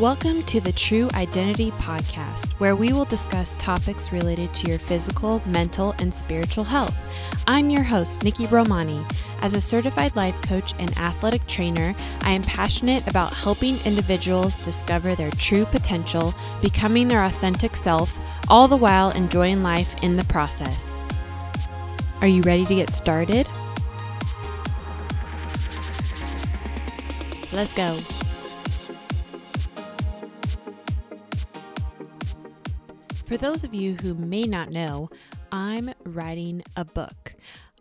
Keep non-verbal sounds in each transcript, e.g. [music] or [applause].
Welcome to the True Identity Podcast, where we will discuss topics related to your physical, mental, and spiritual health. I'm your host, Nikki Romani. As a certified life coach and athletic trainer, I am passionate about helping individuals discover their true potential, becoming their authentic self, all the while enjoying life in the process. Are you ready to get started? Let's go. For those of you who may not know, I'm writing a book.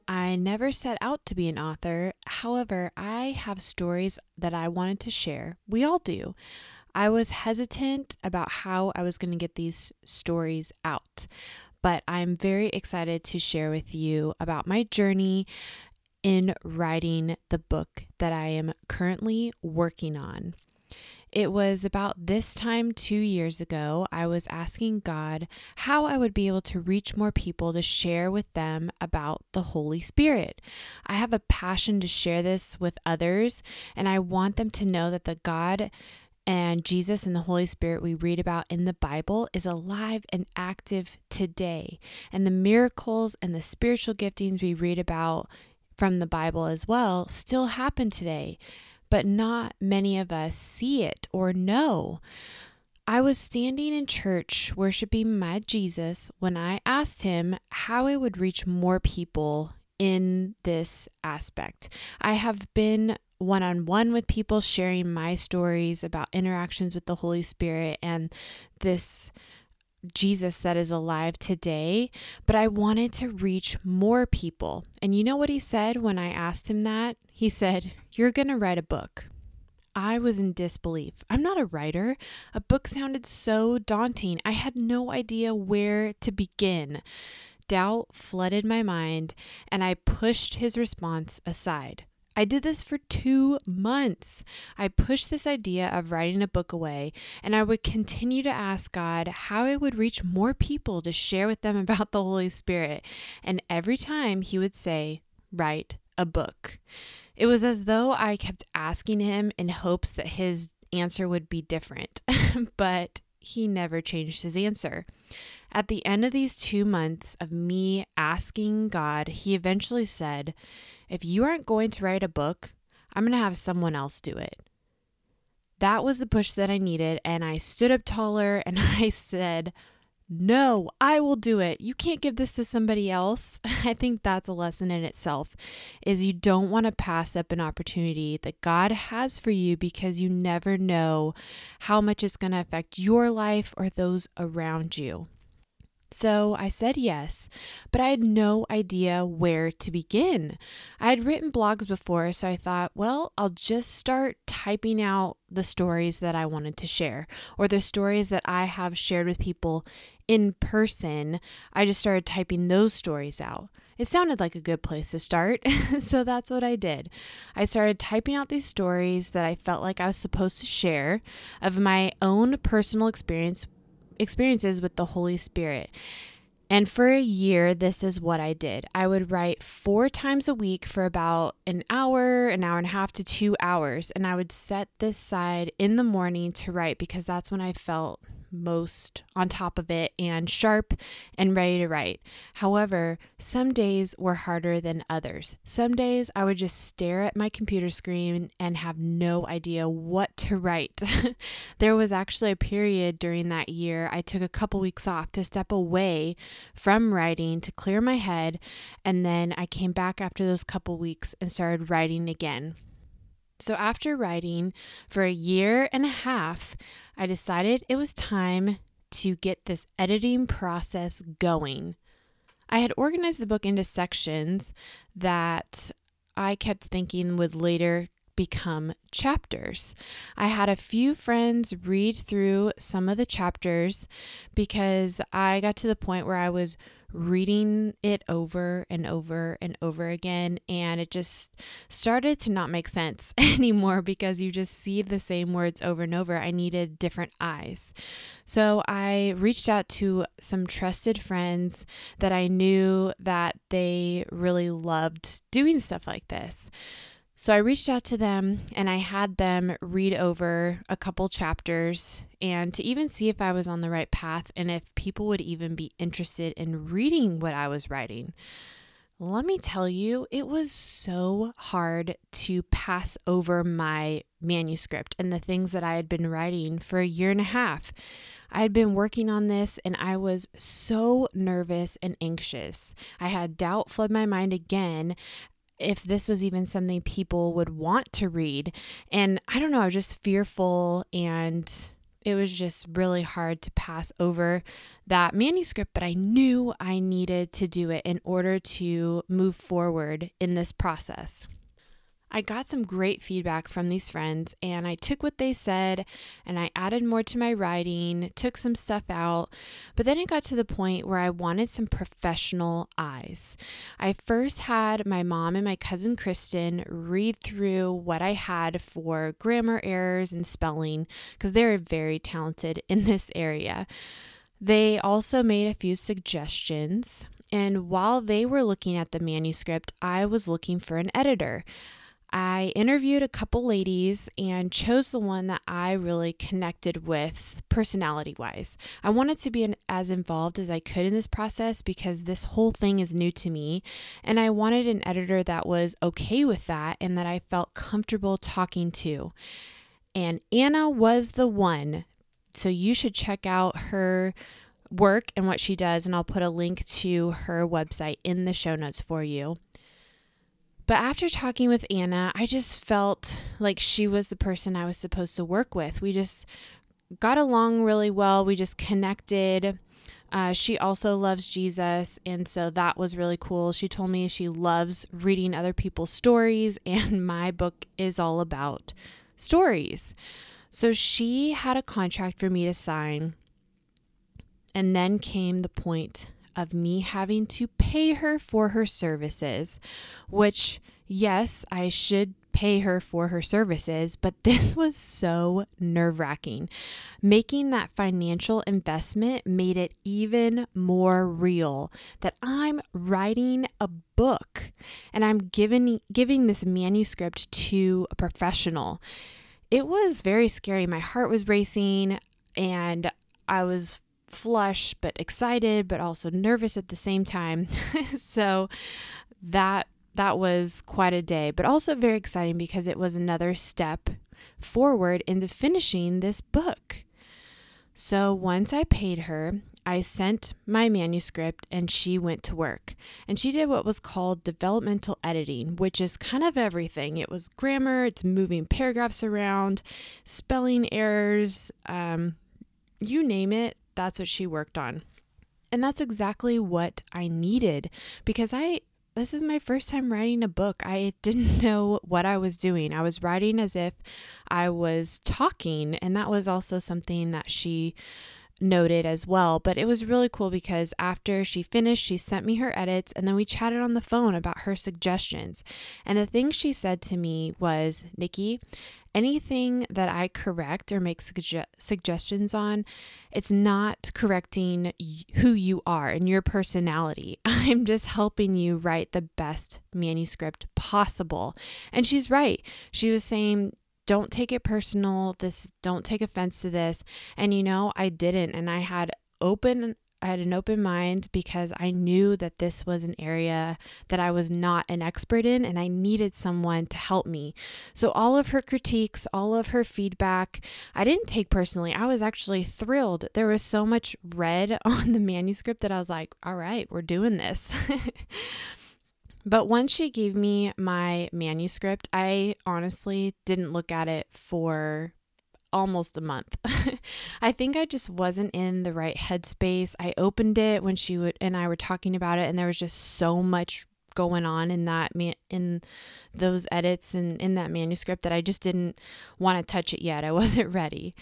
I never set out to be an author. However, I have stories that I wanted to share. We all do. I was hesitant about how I was going to get these stories out, but I'm very excited to share with you about my journey in writing the book that I am currently working on. It was about this time two years ago, I was asking God how I would be able to reach more people to share with them about the Holy Spirit. I have a passion to share this with others, and I want them to know that the God and Jesus and the Holy Spirit we read about in the Bible is alive and active today. And the miracles and the spiritual giftings we read about from the Bible as well still happen today but not many of us see it or know. I was standing in church worshiping my Jesus when I asked him how I would reach more people in this aspect. I have been one on one with people sharing my stories about interactions with the Holy Spirit and this Jesus that is alive today, but I wanted to reach more people. And you know what he said when I asked him that? He said, You're going to write a book. I was in disbelief. I'm not a writer. A book sounded so daunting. I had no idea where to begin. Doubt flooded my mind, and I pushed his response aside. I did this for two months. I pushed this idea of writing a book away, and I would continue to ask God how I would reach more people to share with them [laughs] about the Holy Spirit. And every time He would say, Write a book. It was as though I kept asking Him in hopes that His answer would be different, [laughs] but He never changed His answer. At the end of these two months of me asking God, He eventually said, if you aren't going to write a book, I'm going to have someone else do it. That was the push that I needed. And I stood up taller and [laughs] I said, no, I will do it. You can't give this to somebody else. [laughs] I think that's a lesson in itself is you don't want to pass up an opportunity that God has for you because you never know how much it's going to affect your life or those around you. So I said yes, but I had no idea where to begin. I had written blogs before, so I thought, well, I'll just start typing out the stories that I wanted to share or the stories that I have shared with people in person. I just started typing those stories out. It sounded like a good place to start, [laughs] so that's what I did. I started typing out these stories that I felt like I was supposed to share of my own personal experience experiences with the Holy Spirit. And for a year, this is what I did. I would write four times a week for about an hour, an hour and a half to two hours. And I would set this side in the morning to write because that's when I felt most on top of it and sharp and ready to write. However, some days were harder than others. Some days I would just stare at my computer screen and have no idea what to write. [laughs] there was actually a period during that year I took a couple weeks off to step away from writing to clear my head, and then I came back after those couple weeks and started writing again. So, after writing for a year and a half, I decided it was time to get this editing process going. I had organized the book into sections that I kept thinking would later become chapters. I had a few friends read through some of the chapters because I got to the point where I was reading it over and over and over again. And it just started to not make sense [laughs] anymore because you just see the same words over and over. I needed different eyes. So I reached out to some trusted friends that I knew that they really loved doing stuff like this. So I reached out to them and I had them read over a couple chapters and to even see if I was on the right path and if people would even be interested in reading what I was writing. Let me tell you, it was so hard to pass over my manuscript and the things that I had been writing for a year and a half. I had been working on this and I was so nervous and anxious. I had doubt flood my mind again if this was even something people would want to read. And I don't know, I was just fearful and it was just really hard to pass over that manuscript, but I knew I needed to do it in order to move forward in this process. I got some great feedback from these friends, and I took what they said and I added more to my writing, took some stuff out, but then it got to the point where I wanted some professional eyes. I first had my mom and my cousin Kristen read through what I had for grammar errors and spelling because they're very talented [laughs] in this area. They also made a few suggestions. And while they were looking at the manuscript, I was looking for an editor. I interviewed a couple ladies and chose the one that I really connected with personality wise. I wanted to be an, as involved as I could in this process because this whole thing is new to me. And I wanted an editor that was okay with that and that I felt comfortable talking to. And Anna was the one. So you should check out her work and what she does. And I'll put a link to her website in the show notes for you. But after talking with Anna, I just felt like she was the person I was supposed to work with. We just got along really well. We just connected. Uh, she also loves Jesus, and so that was really cool. She told me she loves reading other people's stories, [laughs] and my book is all about stories. So she had a contract for me to sign, and then came the point of me having to pay her for her services, which, yes, I should pay her for her services, but [laughs] this was so nerve wracking. Making that financial investment made it even more real that I'm writing a book and I'm giving, giving this manuscript to a professional. It was very scary. My heart was racing and I was flush but excited but also nervous at the same time. [laughs] so that that was quite a day, but also very exciting because it was another step forward into finishing this book. So once I paid her, I sent my manuscript and she went to work. And she did what was called developmental editing, which is kind of everything. It was grammar, it's moving paragraphs around, spelling errors, um, you name it, that's what she worked on. And that's exactly what I needed because I this is my first time writing a book. I didn't [laughs] know what I was doing. I was writing as if I was talking, and that was also something that she noted as well. But it was really cool because after she finished, she sent me her edits and then we chatted on the phone about her suggestions. And the thing she said to me was, Nikki, anything that I correct or make suge- suggestions on, it's not correcting who you are and your personality. [laughs] I'm just helping you write the best manuscript possible. And she's right. She was saying, don't take it personal. This don't take offense to this. And you know, I didn't and I had open I had an open mind because I knew that this was an area that I was not an expert in and I needed someone to help me. So, all of her critiques, all of her feedback, I didn't take personally. I was actually thrilled. There was so much red [laughs] on the manuscript that I was like, all right, we're doing this. [laughs] But once she gave me my manuscript, I honestly didn't look at it for almost a month. [laughs] I think I just wasn't in the right headspace. I opened it when she would and I were talking about it and there was just so much going on in that in those edits and in that manuscript that I just didn't want to touch it yet. I [laughs] wasn't ready.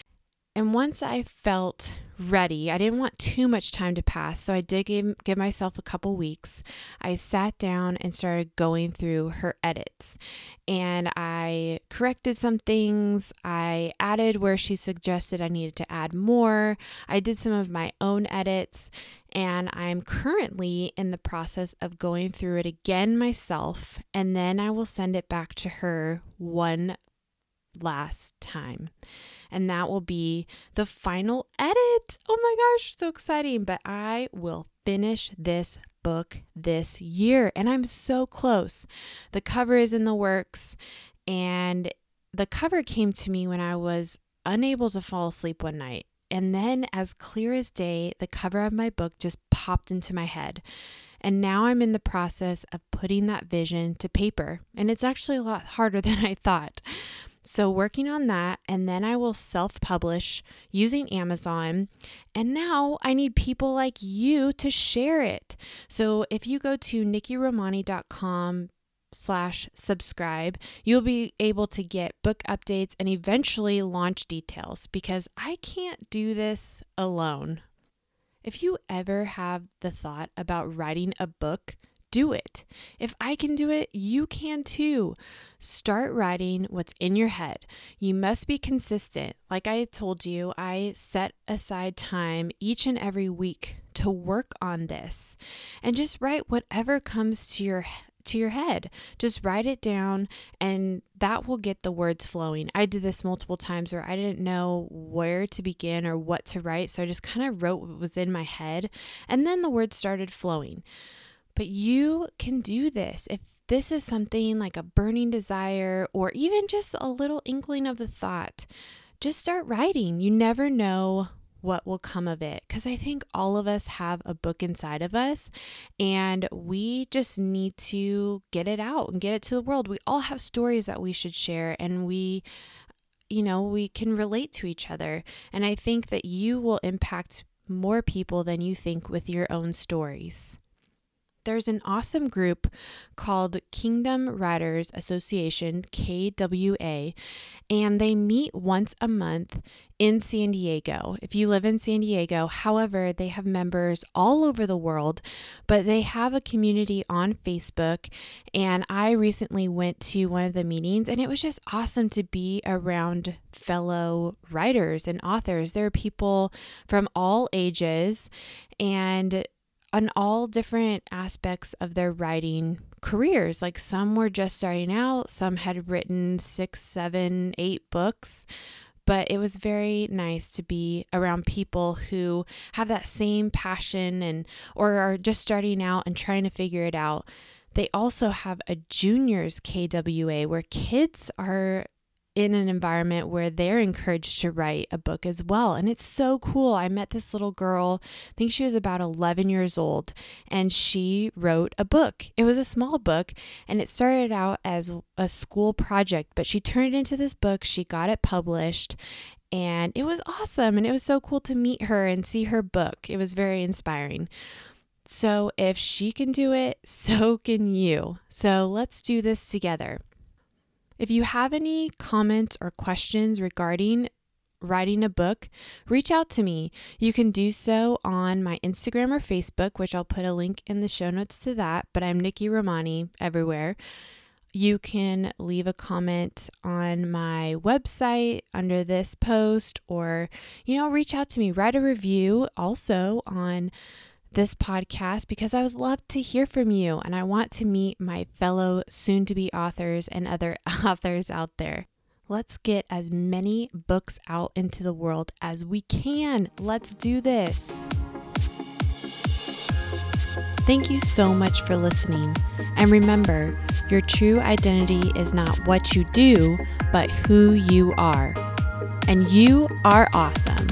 And once I felt ready, I didn't want too much time to pass, so I did give, give myself a couple weeks. I sat down and started going through her edits. And I corrected some things. I added where she suggested I needed to add more. I did some of my own edits. And I'm currently in the process of going through it again myself. And then I will send it back to her one last time and that will be the final edit. Oh my gosh, so exciting! But I will finish this book this year, and I'm so close. The cover is in the works, and the cover came to me when I was unable to fall asleep one night. And then, as clear as day, the cover of my book just popped into my head. And now I'm in the process of putting that vision to paper. And it's actually a lot harder [laughs] than I thought. So, working on that, and then I will self publish using Amazon. And now I need people like you to share it. So, if you go to nikkiromani.com slash subscribe, you'll be able to get book updates and eventually launch details because I can't do this alone. If you ever have the thought about writing a book, do it. If I can do it, you can too. Start writing what's in your head. You must be consistent. Like I told you, I set aside time each and every week to work on this and just write whatever comes to your to your head. Just write it down and that will get the words flowing. I did this multiple times where I didn't know where to begin or what to write, so I just kind of wrote what was in my head and then the words started flowing. But you can do this. If this is something like a burning desire or even just a little inkling of the thought, just start writing. You never know what will come of it because I think all of us have a book inside of us and we just need to get it out and get it to the world. We all have stories that we should share and we you know, we can relate to each other. And I think that you will impact more people than you think with your own stories there's an awesome group called Kingdom Writers Association, KWA, and they meet once a month in San Diego. If you live in San Diego, however, they have members all over the world, but they have a community on Facebook. And I recently went to one of the meetings, and it was just awesome to be around fellow writers and authors. There are people from all ages, and on all different aspects of their writing careers. Like some were just starting out, some had written six, seven, eight books. But it was very nice to be around people who have that same passion and or are just starting out and trying to figure it out. They also have a juniors KWA where kids are in an environment where they're encouraged to write a book as well. And it's so cool. I met this little girl, I think she was about 11 years old, and she wrote a book. It was a small book, and it started out as a school project, but she turned it into this book. She got it published, and it was awesome. And it was so cool to meet her and see her book. It was very inspiring. So, if she can do it, [laughs] so can you. So, let's do this together. If you have any comments or questions regarding writing a book, reach out to me. You can do so on my Instagram or Facebook, which I'll put a link in the show notes to that, but I'm Nikki Romani everywhere. You can leave a comment on my website under this post or, you know, reach out to me. Write a review also on this podcast because I would love to hear from you and I want to meet my fellow soon to be authors and other [laughs] authors out there. Let's get as many books out into the world as we can. Let's do this. Thank you so much for listening. And remember, your true identity is not what you do, but who you are. And you are awesome.